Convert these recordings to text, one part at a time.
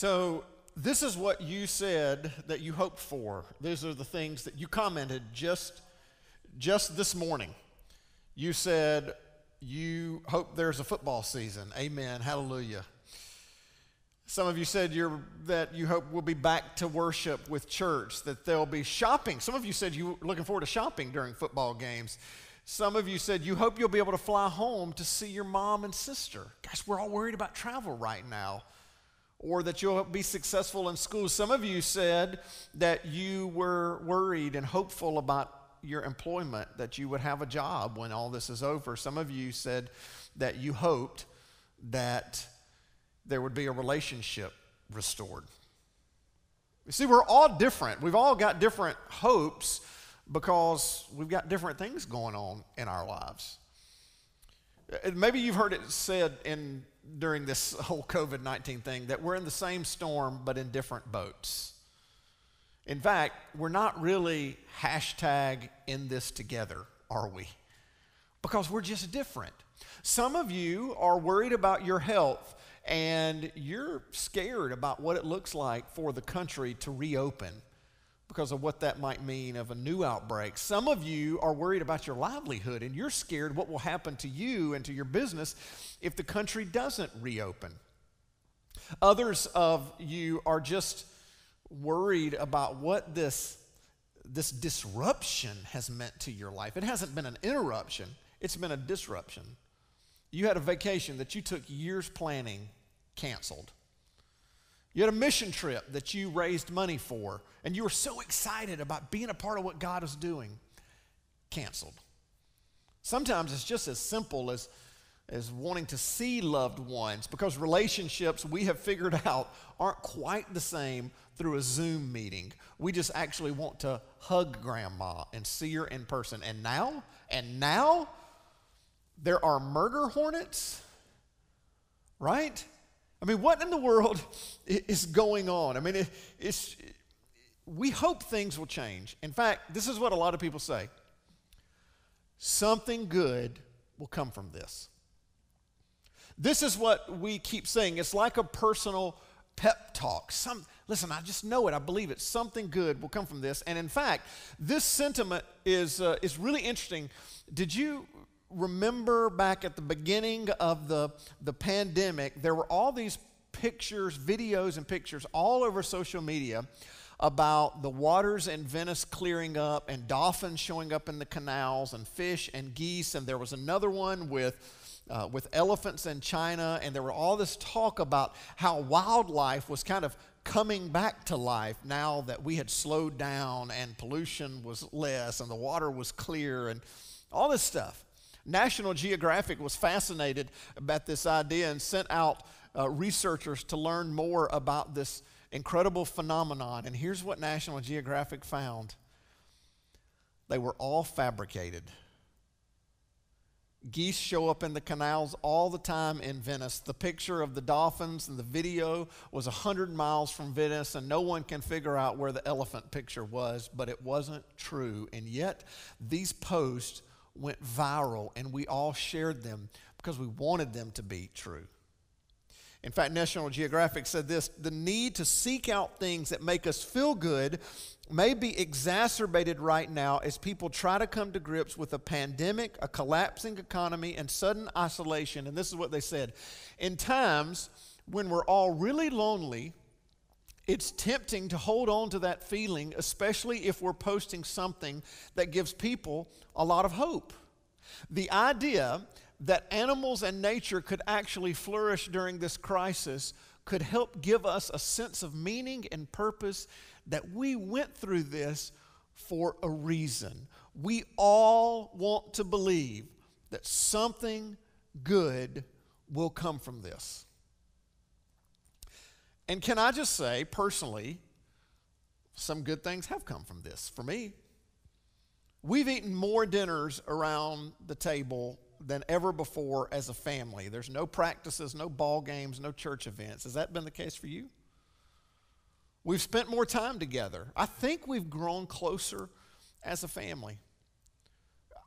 So, this is what you said that you hoped for. These are the things that you commented just, just this morning. You said you hope there's a football season. Amen. Hallelujah. Some of you said that you hope we'll be back to worship with church, that there'll be shopping. Some of you said you're looking forward to shopping during football games. Some of you said you hope you'll be able to fly home to see your mom and sister. Guys, we're all worried about travel right now. Or that you'll be successful in school. Some of you said that you were worried and hopeful about your employment, that you would have a job when all this is over. Some of you said that you hoped that there would be a relationship restored. You see, we're all different. We've all got different hopes because we've got different things going on in our lives. Uh, maybe you've heard it said in during this whole COVID 19 thing that we're in the same storm but in different boats. In fact, we're not really hashtag in this together, are we? Because we're just different. Some of you are worried about your health and you're scared about what it looks like for the country to reopen because of what that might mean of a new outbreak. Some of you are worried about your livelihood and you're scared what will happen to you and to your business if the country doesn't reopen. Others of you are just worried about what this, this disruption has meant to your life. It hasn't been an interruption, it's been a disruption. You had a vacation that you took years planning, canceled. You had a mission trip that you raised money for, and you were so excited about being a part of what God is doing, canceled. Sometimes it's just as simple as, as wanting to see loved ones because relationships we have figured out aren't quite the same through a Zoom meeting. We just actually want to hug grandma and see her in person. And now, and now, there are murder hornets, right? I mean, what in the world is going on? I mean, it, it's, we hope things will change. In fact, this is what a lot of people say something good will come from this. This is what we keep saying. It's like a personal pep talk. Some, listen, I just know it. I believe it. Something good will come from this. And in fact, this sentiment is, uh, is really interesting. Did you remember back at the beginning of the, the pandemic, there were all these pictures, videos, and pictures all over social media about the waters in Venice clearing up and dolphins showing up in the canals and fish and geese. And there was another one with, uh, with elephants in China. And there were all this talk about how wildlife was kind of coming back to life now that we had slowed down and pollution was less and the water was clear and all this stuff. National Geographic was fascinated about this idea and sent out uh, researchers to learn more about this incredible phenomenon. And here's what National Geographic found they were all fabricated. Geese show up in the canals all the time in Venice. The picture of the dolphins and the video was 100 miles from Venice, and no one can figure out where the elephant picture was, but it wasn't true. And yet, these posts went viral, and we all shared them because we wanted them to be true. In fact, National Geographic said this the need to seek out things that make us feel good may be exacerbated right now as people try to come to grips with a pandemic, a collapsing economy, and sudden isolation. And this is what they said In times when we're all really lonely, it's tempting to hold on to that feeling, especially if we're posting something that gives people a lot of hope. The idea that animals and nature could actually flourish during this crisis could help give us a sense of meaning and purpose that we went through this for a reason. We all want to believe that something good will come from this. And can I just say, personally, some good things have come from this for me. We've eaten more dinners around the table than ever before as a family. There's no practices, no ball games, no church events. Has that been the case for you? We've spent more time together. I think we've grown closer as a family.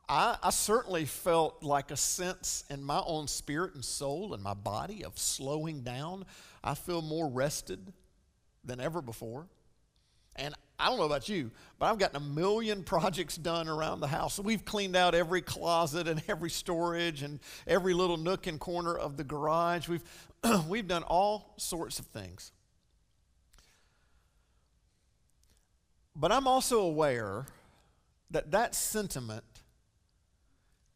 I, I, certainly felt like a sense in my own spirit and soul and my body of slowing down. I feel more rested than ever before. And I don't know about you, but I've gotten a million projects done around the house. We've cleaned out every closet and every storage and every little nook and corner of the garage. We've, we've done all sorts of things. But I'm also aware that that sentiment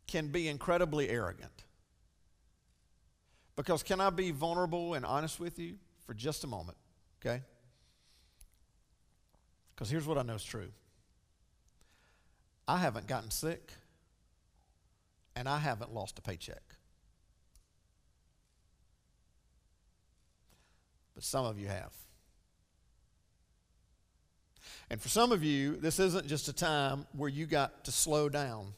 can be incredibly arrogant. Because, can I be vulnerable and honest with you for just a moment? Okay? Because here's what I know is true I haven't gotten sick, and I haven't lost a paycheck. But some of you have. And for some of you, this isn't just a time where you got to slow down.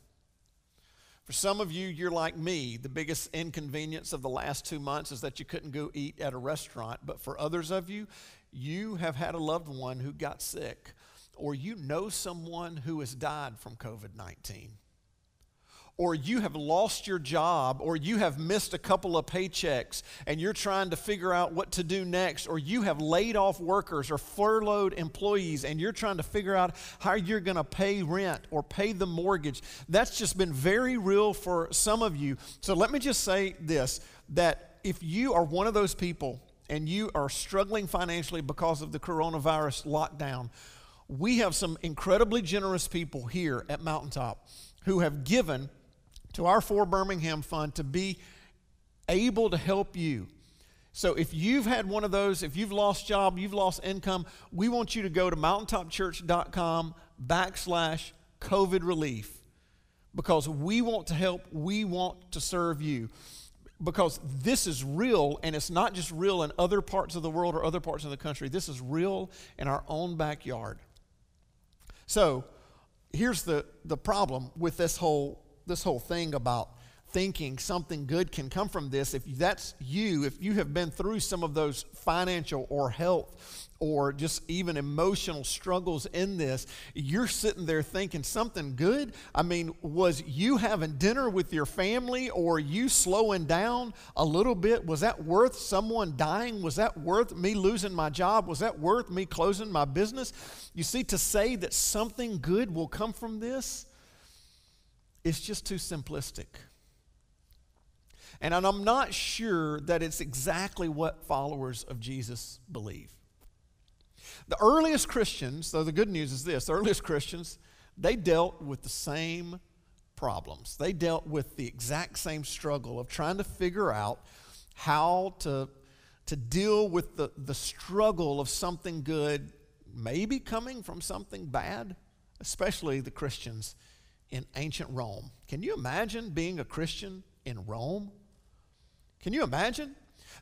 For some of you, you're like me. The biggest inconvenience of the last two months is that you couldn't go eat at a restaurant. But for others of you, you have had a loved one who got sick, or you know someone who has died from COVID 19 or you have lost your job, or you have missed a couple of paychecks and you're trying to figure out what to do next, or you have laid off workers or furloughed employees and you're trying to figure out how you're going to pay rent or pay the mortgage. That's just been very real for some of you. So let me just say this that if you are one of those people and you are struggling financially because of the coronavirus lockdown, we have some incredibly generous people here at Mountaintop who have given to our For Birmingham Fund to be able to help you. So if you've had one of those, if you've lost job, you've lost income, we want you to go to mountaintopchurch.com backslash COVID relief because we want to help, we want to serve you. Because this is real, and it's not just real in other parts of the world or other parts of the country. This is real in our own backyard. So here's the, the problem with this whole this whole thing about thinking something good can come from this, if that's you, if you have been through some of those financial or health or just even emotional struggles in this, you're sitting there thinking something good. I mean, was you having dinner with your family or you slowing down a little bit? Was that worth someone dying? Was that worth me losing my job? Was that worth me closing my business? You see, to say that something good will come from this, it's just too simplistic. And I'm not sure that it's exactly what followers of Jesus believe. The earliest Christians, though the good news is this, the earliest Christians, they dealt with the same problems. They dealt with the exact same struggle of trying to figure out how to, to deal with the, the struggle of something good, maybe coming from something bad, especially the Christians in ancient Rome. Can you imagine being a Christian in Rome? Can you imagine?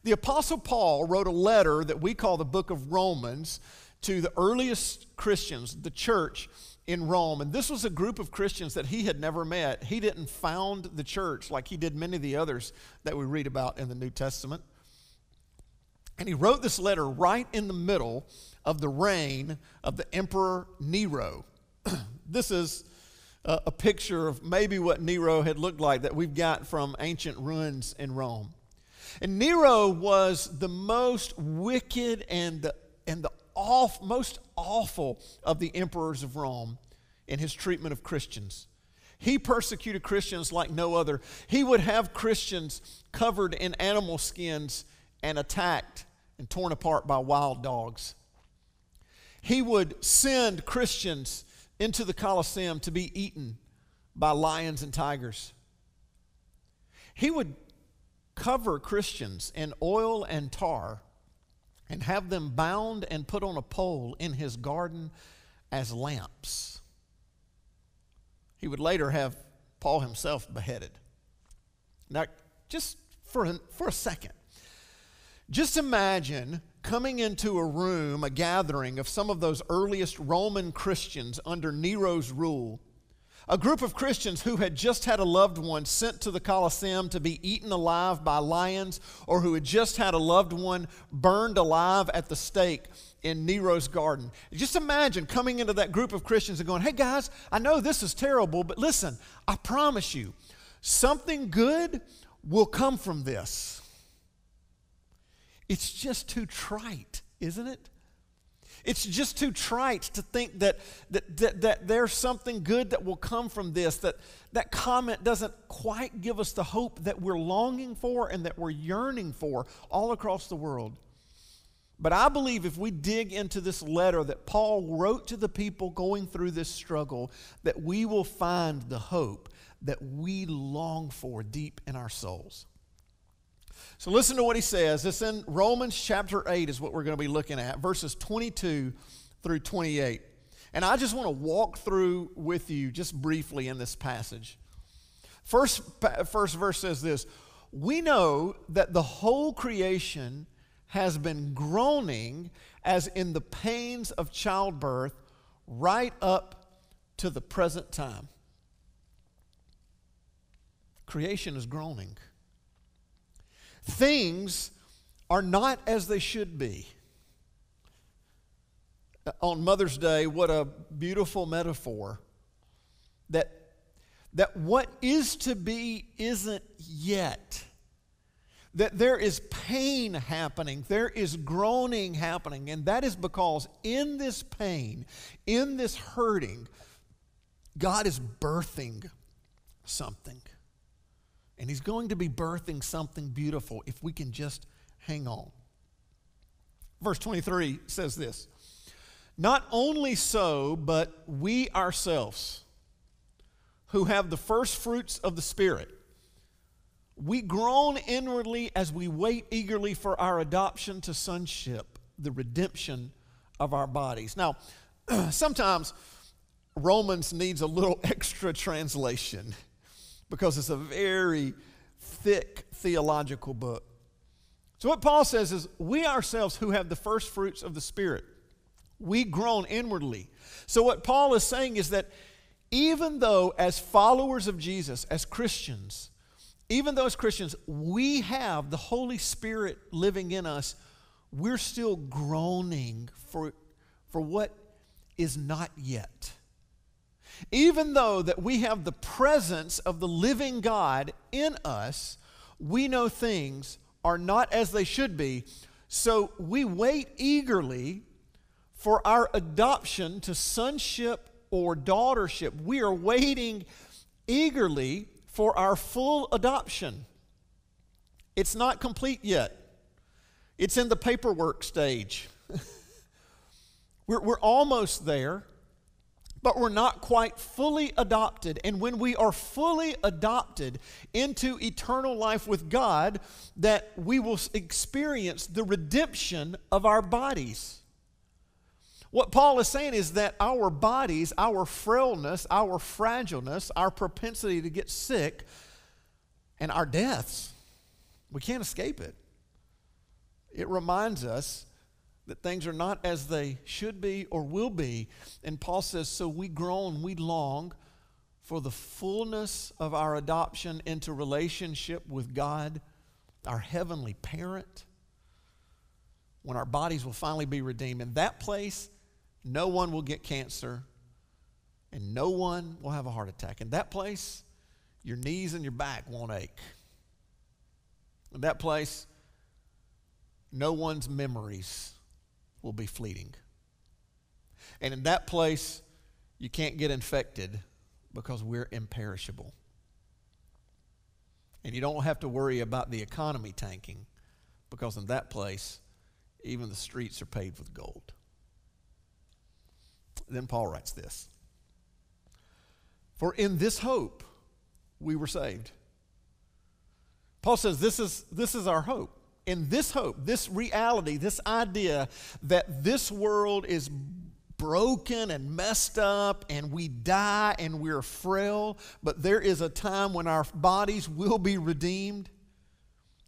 The Apostle Paul wrote a letter that we call the book of Romans to the earliest Christians, the church in Rome. And this was a group of Christians that he had never met. He didn't found the church like he did many of the others that we read about in the New Testament. And he wrote this letter right in the middle of the reign of the Emperor Nero. this is a, a picture of maybe what Nero had looked like that we've got from ancient ruins in Rome. And Nero was the most wicked and the, and the off, most awful of the emperors of Rome in his treatment of Christians. He persecuted Christians like no other. He would have Christians covered in animal skins and attacked and torn apart by wild dogs. He would send Christians into the Colosseum to be eaten by lions and tigers. He would cover Christians in oil and tar and have them bound and put on a pole in his garden as lamps. He would later have Paul himself beheaded. Now, just for for a second, just imagine coming into a room, a gathering of some of those earliest Roman Christians under Nero's rule, a group of Christians who had just had a loved one sent to the Colosseum to be eaten alive by lions, or who had just had a loved one burned alive at the stake in Nero's garden. Just imagine coming into that group of Christians and going, Hey guys, I know this is terrible, but listen, I promise you, something good will come from this. It's just too trite, isn't it? It's just too trite to think that, that, that, that, there's something good that will come from this, that that comment doesn't quite give us the hope that we're longing for and that we're yearning for all across the world. But I believe if we dig into this letter that Paul wrote to the people going through this struggle, that we will find the hope that we long for deep in our souls. So listen to what he says. It's in Romans chapter 8 is what we're going to be looking at, verses 22 through 28. And I just want to walk through with you just briefly in this passage. First, first verse says this We know that the whole creation has been groaning as in the pains of childbirth right up to the present time. Creation is groaning. Things are not as they should be. Uh, on Mother's Day, what a beautiful metaphor that, that what is to be isn't yet that there is pain happening, there is groaning happening, and that is because in this pain, in this hurting, God is birthing something. And He's going to be birthing something beautiful if we can just hang on. Verse 23 says this Not only so, but we ourselves, who have the first fruits of the Spirit, we groan inwardly as we wait eagerly for our adoption to sonship, the redemption of our bodies. Now, sometimes Romans needs a little extra translation because it's a very thick theological book. So, what Paul says is, we ourselves who have the first fruits of the Spirit, we groan inwardly. So, what Paul is saying is that even though, as followers of Jesus, as Christians, even though as Christians we have the Holy Spirit living in us, we're still groaning for, for what is not yet. Even though that we have the presence of the living God in us, we know things are not as they should be. So we wait eagerly for our adoption to sonship or daughtership. We are waiting eagerly for our full adoption. It's not complete yet, it's in the paperwork stage. we're, we're almost there, but we're not quite fully adopted. And when we are fully adopted into eternal life with God, that we will experience the redemption of our bodies. What Paul is saying is that our bodies, our frailness, our fragileness, our propensity to get sick, and our deaths, we can't escape it. It reminds us that things are not as they should be or will be. And Paul says, So we groan, we long for the fullness of our adoption into relationship with God, our heavenly parent, when our bodies will finally be redeemed. In that place, no one will get cancer, and no one will have a heart attack. In that place, your knees and your back won't ache. In that place, no one's memories will be fleeting. And in that place, you can't get infected because we're imperishable. And you don't have to worry about the economy tanking because in that place, even the streets are paved with gold. Then Paul writes this For in this hope we were saved. Paul says this is, this is our hope. In this hope, this reality, this idea that this world is broken and messed up and we die and we're frail, but there is a time when our bodies will be redeemed,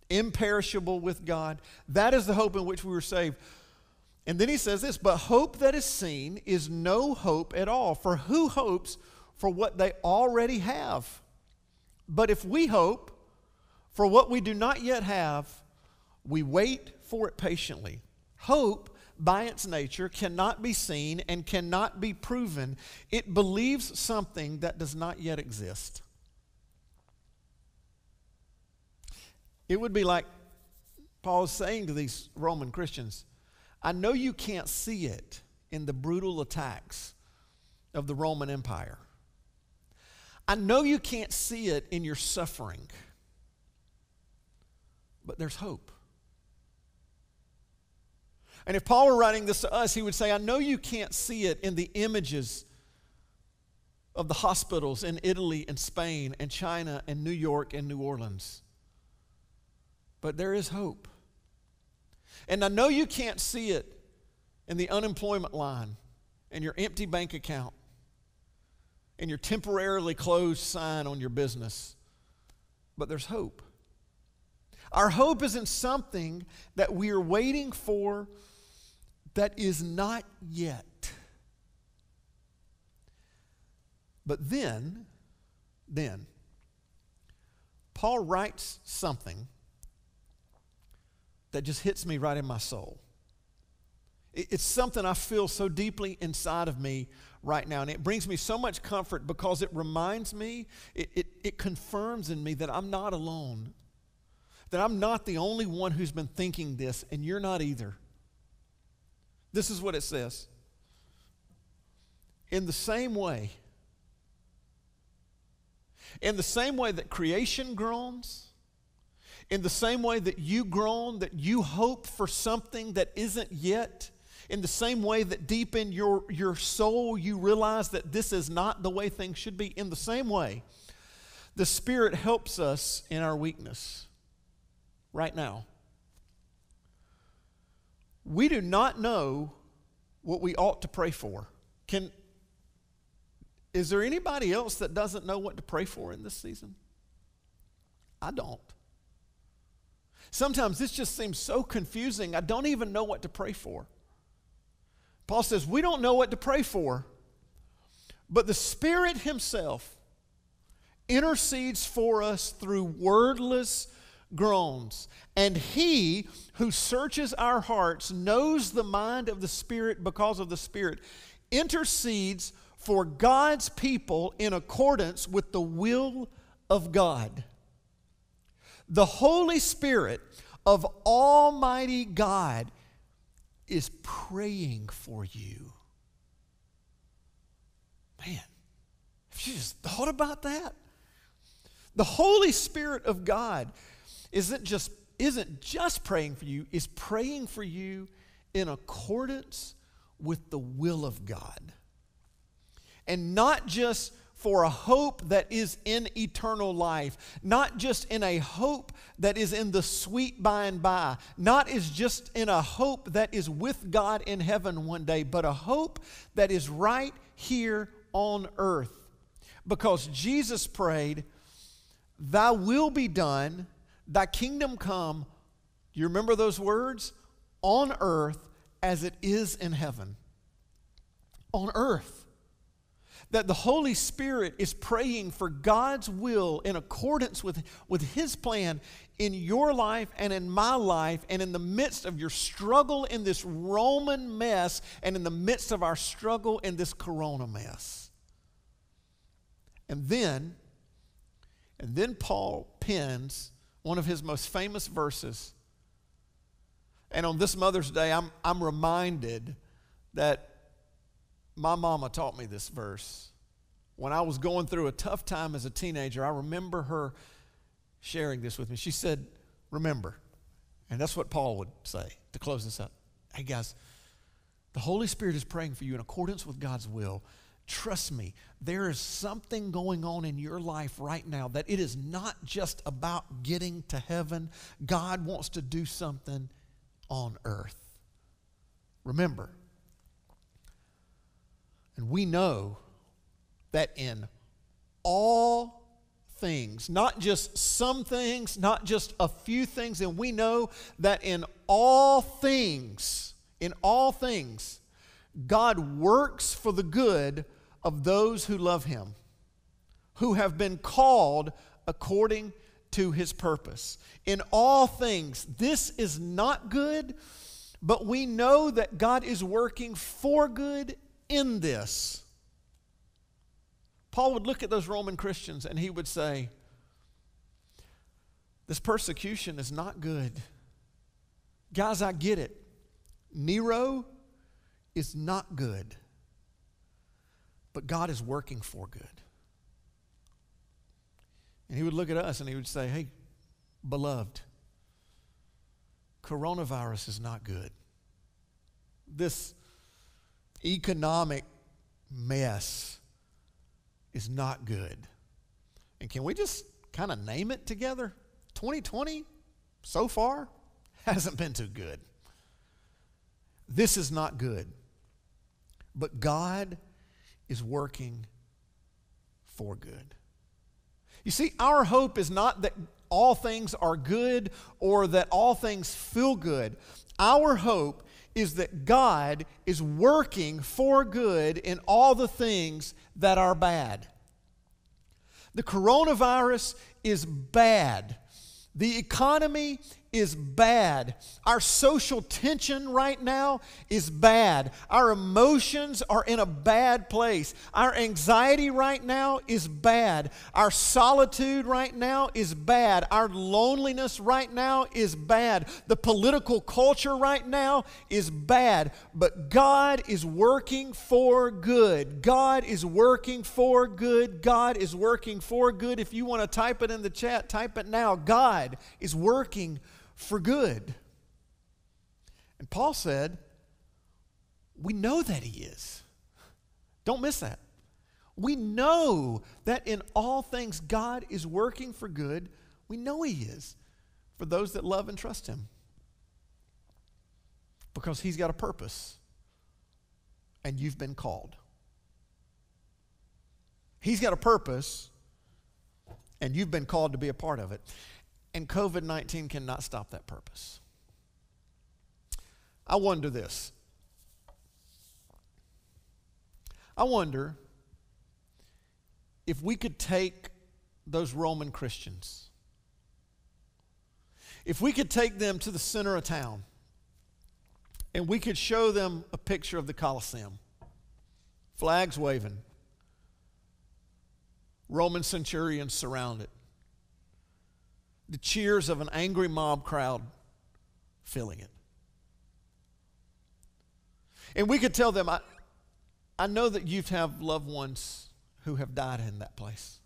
imperishable with God. That is the hope in which we were saved. And then he says this, but hope that is seen is no hope at all. For who hopes for what they already have? But if we hope for what we do not yet have, we wait for it patiently. Hope, by its nature, cannot be seen and cannot be proven. It believes something that does not yet exist. It would be like Paul saying to these Roman Christians I know you can't see it, in the brutal attacks of the Roman Empire. I know you can't see it in your suffering, but there's hope. And if Paul were writing this to us, he would say, I know you can't see it in the images of the hospitals in Italy and Spain and China and New York and New Orleans, but there is hope. And I know you can't see it in the unemployment line and your empty bank account and your temporarily closed sign on your business, but there's hope. Our hope isn't something that we are waiting for that is not yet. But then, then, Paul writes something that just hits me right in my soul. It's something I feel so deeply inside of me right now. And it brings me so much comfort because it reminds me, it, it, it, confirms in me that I'm not alone, that I'm not the only one who's been thinking this, and you're not either. This is what it says In the same way, in the same way that creation groans, in the same way that you groan, that you hope for something that isn't yet, in the same way that deep in your, your soul you realize that this is not the way things should be, in the same way, the Spirit helps us in our weakness right now. We do not know what we ought to pray for. Can, is there anybody else that doesn't know what to pray for in this season? I don't. Sometimes this just seems so confusing, I don't even know what to pray for. Paul says, We don't know what to pray for, but the Spirit Himself intercedes for us through wordless groans. And He who searches our hearts knows the mind of the Spirit because of the Spirit, intercedes for God's people in accordance with the will of God the Holy Spirit of Almighty God is praying for you. Man, have you just thought about that? The Holy Spirit of God isn't just, isn't just praying for you, is praying for you in accordance with the will of God. And not just for a hope that is in eternal life, not just in a hope that is in the sweet by and by, not is just in a hope that is with God in heaven one day, but a hope that is right here on earth. Because Jesus prayed, Thy will be done, thy kingdom come. Do you remember those words? On earth as it is in heaven. On earth that the Holy Spirit is praying for God's will in accordance with, with His plan in your life and in my life, and in the midst of your struggle in this Roman mess, and in the midst of our struggle in this corona mess. And then, and then Paul pens one of his most famous verses. And on this Mother's Day, I'm, I'm reminded that my mama taught me this verse. When I was going through a tough time as a teenager, I remember her sharing this with me. She said, Remember. And that's what Paul would say to close this up. Hey, guys, the Holy Spirit is praying for you in accordance with God's will. Trust me, there is something going on in your life right now that it is not just about getting to heaven. God wants to do something on earth. Remember, and we know that in all things, not just some things, not just a few things, and we know that in all things, in all things, God works for the good of those who love Him, who have been called according to His purpose. In all things, this is not good, but we know that God is working for good in this. Paul would look at those Roman Christians and he would say, This persecution is not good. Guys, I get it. Nero is not good, but God is working for good. And he would look at us and he would say, Hey, beloved, coronavirus is not good. This economic mess is not good. And can we just kind of name it together? 2020 so far hasn't been too good. This is not good. But God is working for good. You see, our hope is not that all things are good or that all things feel good. Our hope is that God is working for good in all the things that are bad. The coronavirus is bad. The economy is bad. Our social tension right now is bad. Our emotions are in a bad place. Our anxiety right now is bad. Our solitude right now is bad. Our loneliness right now is bad. The political culture right now is bad. But God is working for good. God is working for good. God is working for good. If you want to type it in the chat, type it now. God is working for good. And Paul said, We know that he is. Don't miss that. We know that in all things God is working for good. We know he is for those that love and trust him. Because he's got a purpose and you've been called. He's got a purpose and you've been called to be a part of it. And COVID 19 cannot stop that purpose. I wonder this. I wonder if we could take those Roman Christians, if we could take them to the center of town and we could show them a picture of the Colosseum, flags waving, Roman centurions surrounded, the cheers of an angry mob crowd filling it. And we could tell them, I, I know that you have loved ones who have died in that place.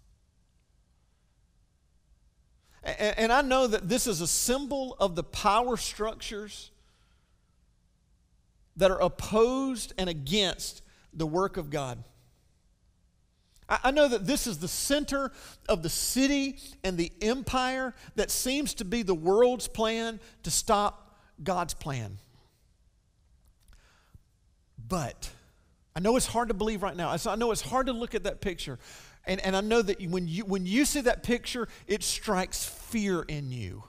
And, and I know that this is a symbol of the power structures that are opposed and against the work of God. I know that this is the center of the city and the empire that seems to be the world's plan to stop God's plan. But I know it's hard to believe right now. I know it's hard to look at that picture. And, and I know that when you, when you see that picture, it strikes fear in you.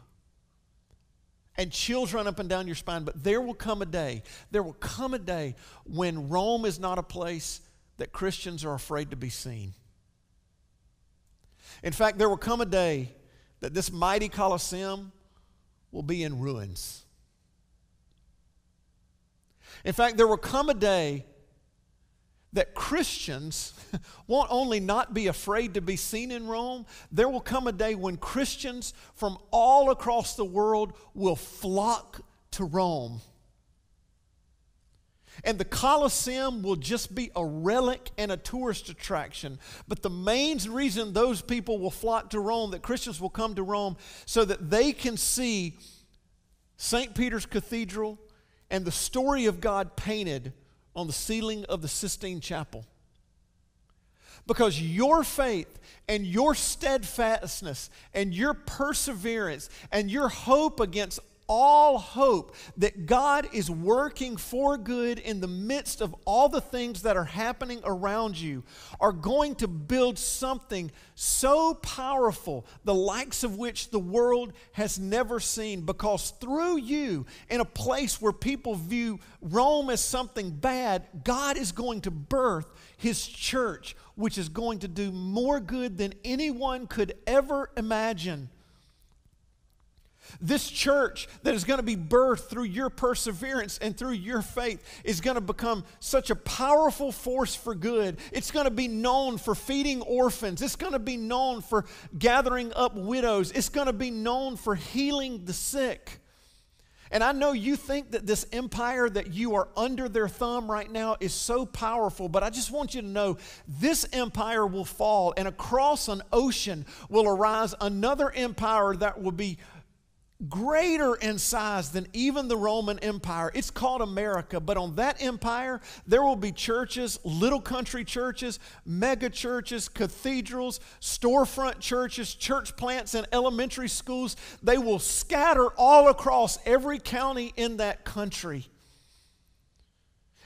And chills run up and down your spine. But there will come a day, there will come a day when Rome is not a place that Christians are afraid to be seen. In fact, there will come a day that this mighty Colosseum will be in ruins. In fact, there will come a day that Christians won't only not be afraid to be seen in Rome, there will come a day when Christians from all across the world will flock to Rome and the Colosseum will just be a relic and a tourist attraction. But the main reason those people will flock to Rome, that Christians will come to Rome, so that they can see St. Peter's Cathedral and the story of God painted on the ceiling of the Sistine Chapel. Because your faith and your steadfastness and your perseverance and your hope against all hope that God is working for good in the midst of all the things that are happening around you are going to build something so powerful, the likes of which the world has never seen. Because through you, in a place where people view Rome as something bad, God is going to birth His church, which is going to do more good than anyone could ever imagine. This church that is going to be birthed through your perseverance and through your faith is going to become such a powerful force for good. It's going to be known for feeding orphans, it's going to be known for gathering up widows, it's going to be known for healing the sick. And I know you think that this empire that you are under their thumb right now is so powerful, but I just want you to know this empire will fall, and across an ocean will arise another empire that will be greater in size than even the Roman Empire. It's called America, but on that empire, there will be churches, little country churches, mega churches, cathedrals, storefront churches, church plants, and elementary schools. They will scatter all across every county in that country.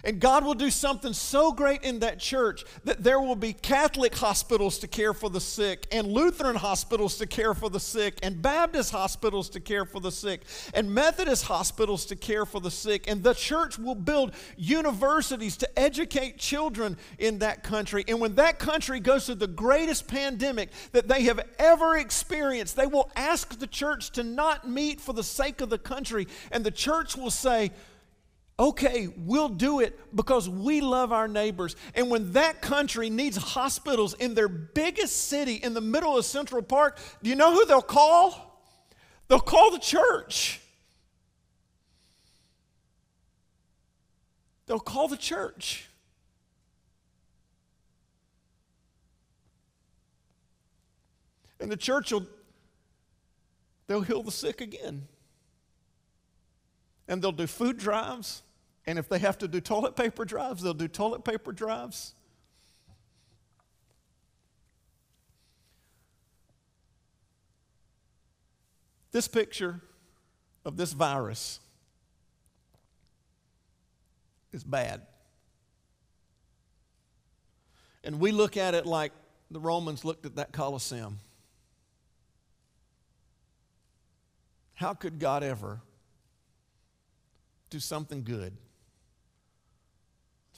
And God will do something so great in that church that there will be Catholic hospitals to care for the sick, and Lutheran hospitals to care for the sick, and Baptist hospitals to care for the sick, and Methodist hospitals to care for the sick. And the church will build universities to educate children in that country. And when that country goes through the greatest pandemic that they have ever experienced, they will ask the church to not meet for the sake of the country. And the church will say, okay, we'll do it because we love our neighbors. And when that country needs hospitals in their biggest city in the middle of Central Park, do you know who they'll call? They'll call the church. They'll call the church. And the church will they'll heal the sick again. And they'll do food drives and if they have to do toilet paper drives, they'll do toilet paper drives. This picture of this virus is bad. And we look at it like the Romans looked at that Colosseum. How could God ever do something good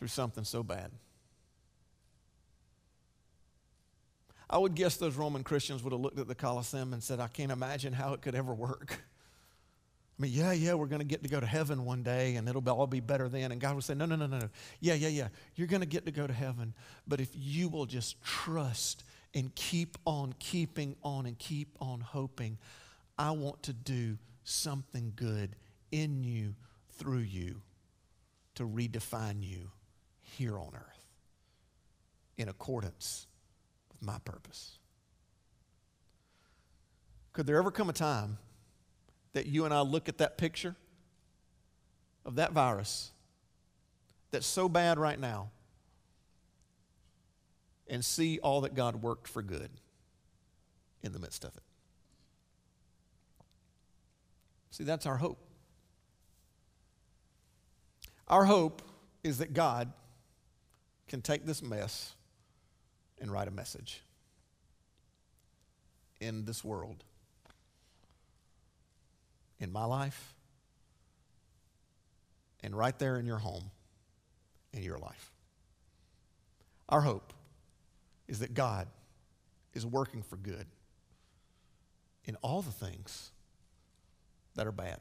through something so bad. I would guess those Roman Christians would have looked at the Colosseum and said, I can't imagine how it could ever work. I mean, yeah, yeah, we're going to get to go to heaven one day and it'll all be better then. And God would say, no, no, no, no, no. Yeah, yeah, yeah. You're going to get to go to heaven. But if you will just trust and keep on keeping on and keep on hoping, I want to do something good in you, through you, to redefine you here on earth in accordance with my purpose. Could there ever come a time that you and I look at that picture of that virus that's so bad right now and see all that God worked for good in the midst of it? See, that's our hope. Our hope is that God can take this mess and write a message in this world, in my life, and right there in your home, in your life. Our hope is that God is working for good in all the things that are bad.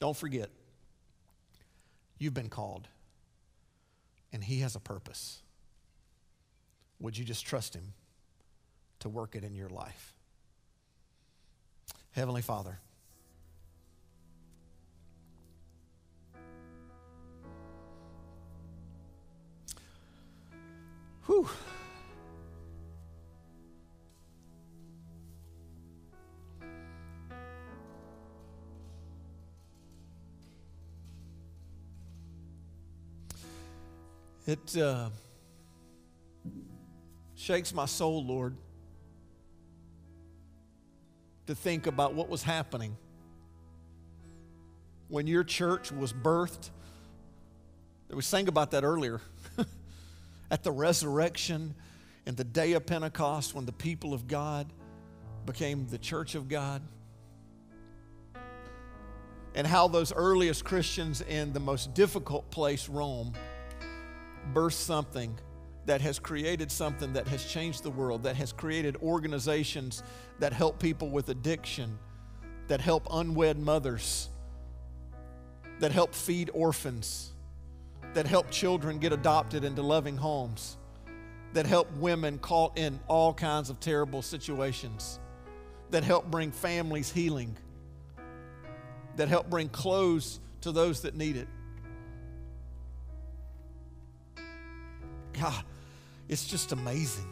Don't forget, you've been called and He has a purpose. Would you just trust Him to work it in your life? Heavenly Father, whew. It uh, shakes my soul, Lord, to think about what was happening when your church was birthed. We sang about that earlier. At the resurrection and the day of Pentecost, when the people of God became the church of God and how those earliest Christians in the most difficult place, Rome, birthed something that has created something that has changed the world, that has created organizations that help people with addiction, that help unwed mothers, that help feed orphans, that help children get adopted into loving homes, that help women caught in all kinds of terrible situations, that help bring families healing. that help bring clothes to those that need it. God, it's just amazing.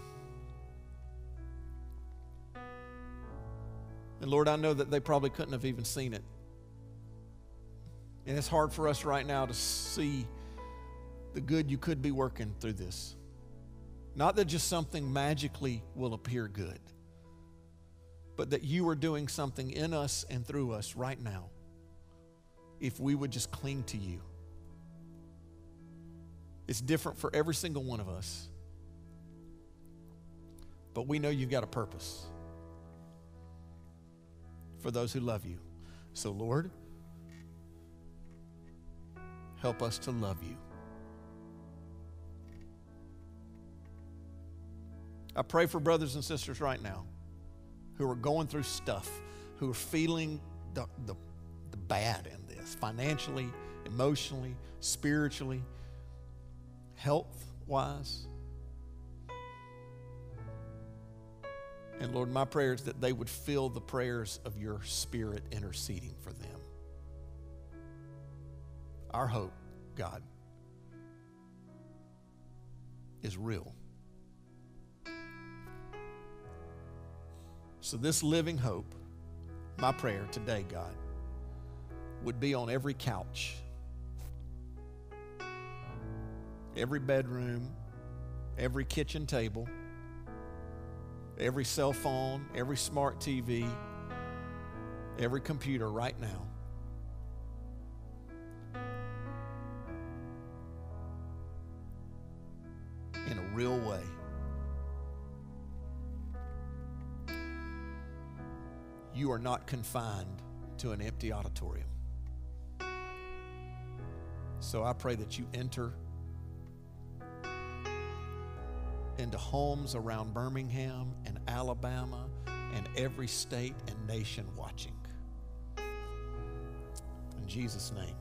And Lord, I know that they probably couldn't have even seen it. And it's hard for us right now to see the good you could be working through this. Not that just something magically will appear good, but that you are doing something in us and through us right now if we would just cling to you. It's different for every single one of us. But we know you've got a purpose for those who love you. So, Lord, help us to love you. I pray for brothers and sisters right now who are going through stuff, who are feeling the, the, the bad in this financially, emotionally, spiritually, health wise. And Lord, my prayer is that they would feel the prayers of your Spirit interceding for them. Our hope, God, is real. So, this living hope, my prayer today, God, would be on every couch, every bedroom, every kitchen table, every cell phone, every smart TV, every computer right now. In a real way. You are not confined to an empty auditorium. So I pray that you enter into homes around Birmingham and Alabama and every state and nation watching. In Jesus' name.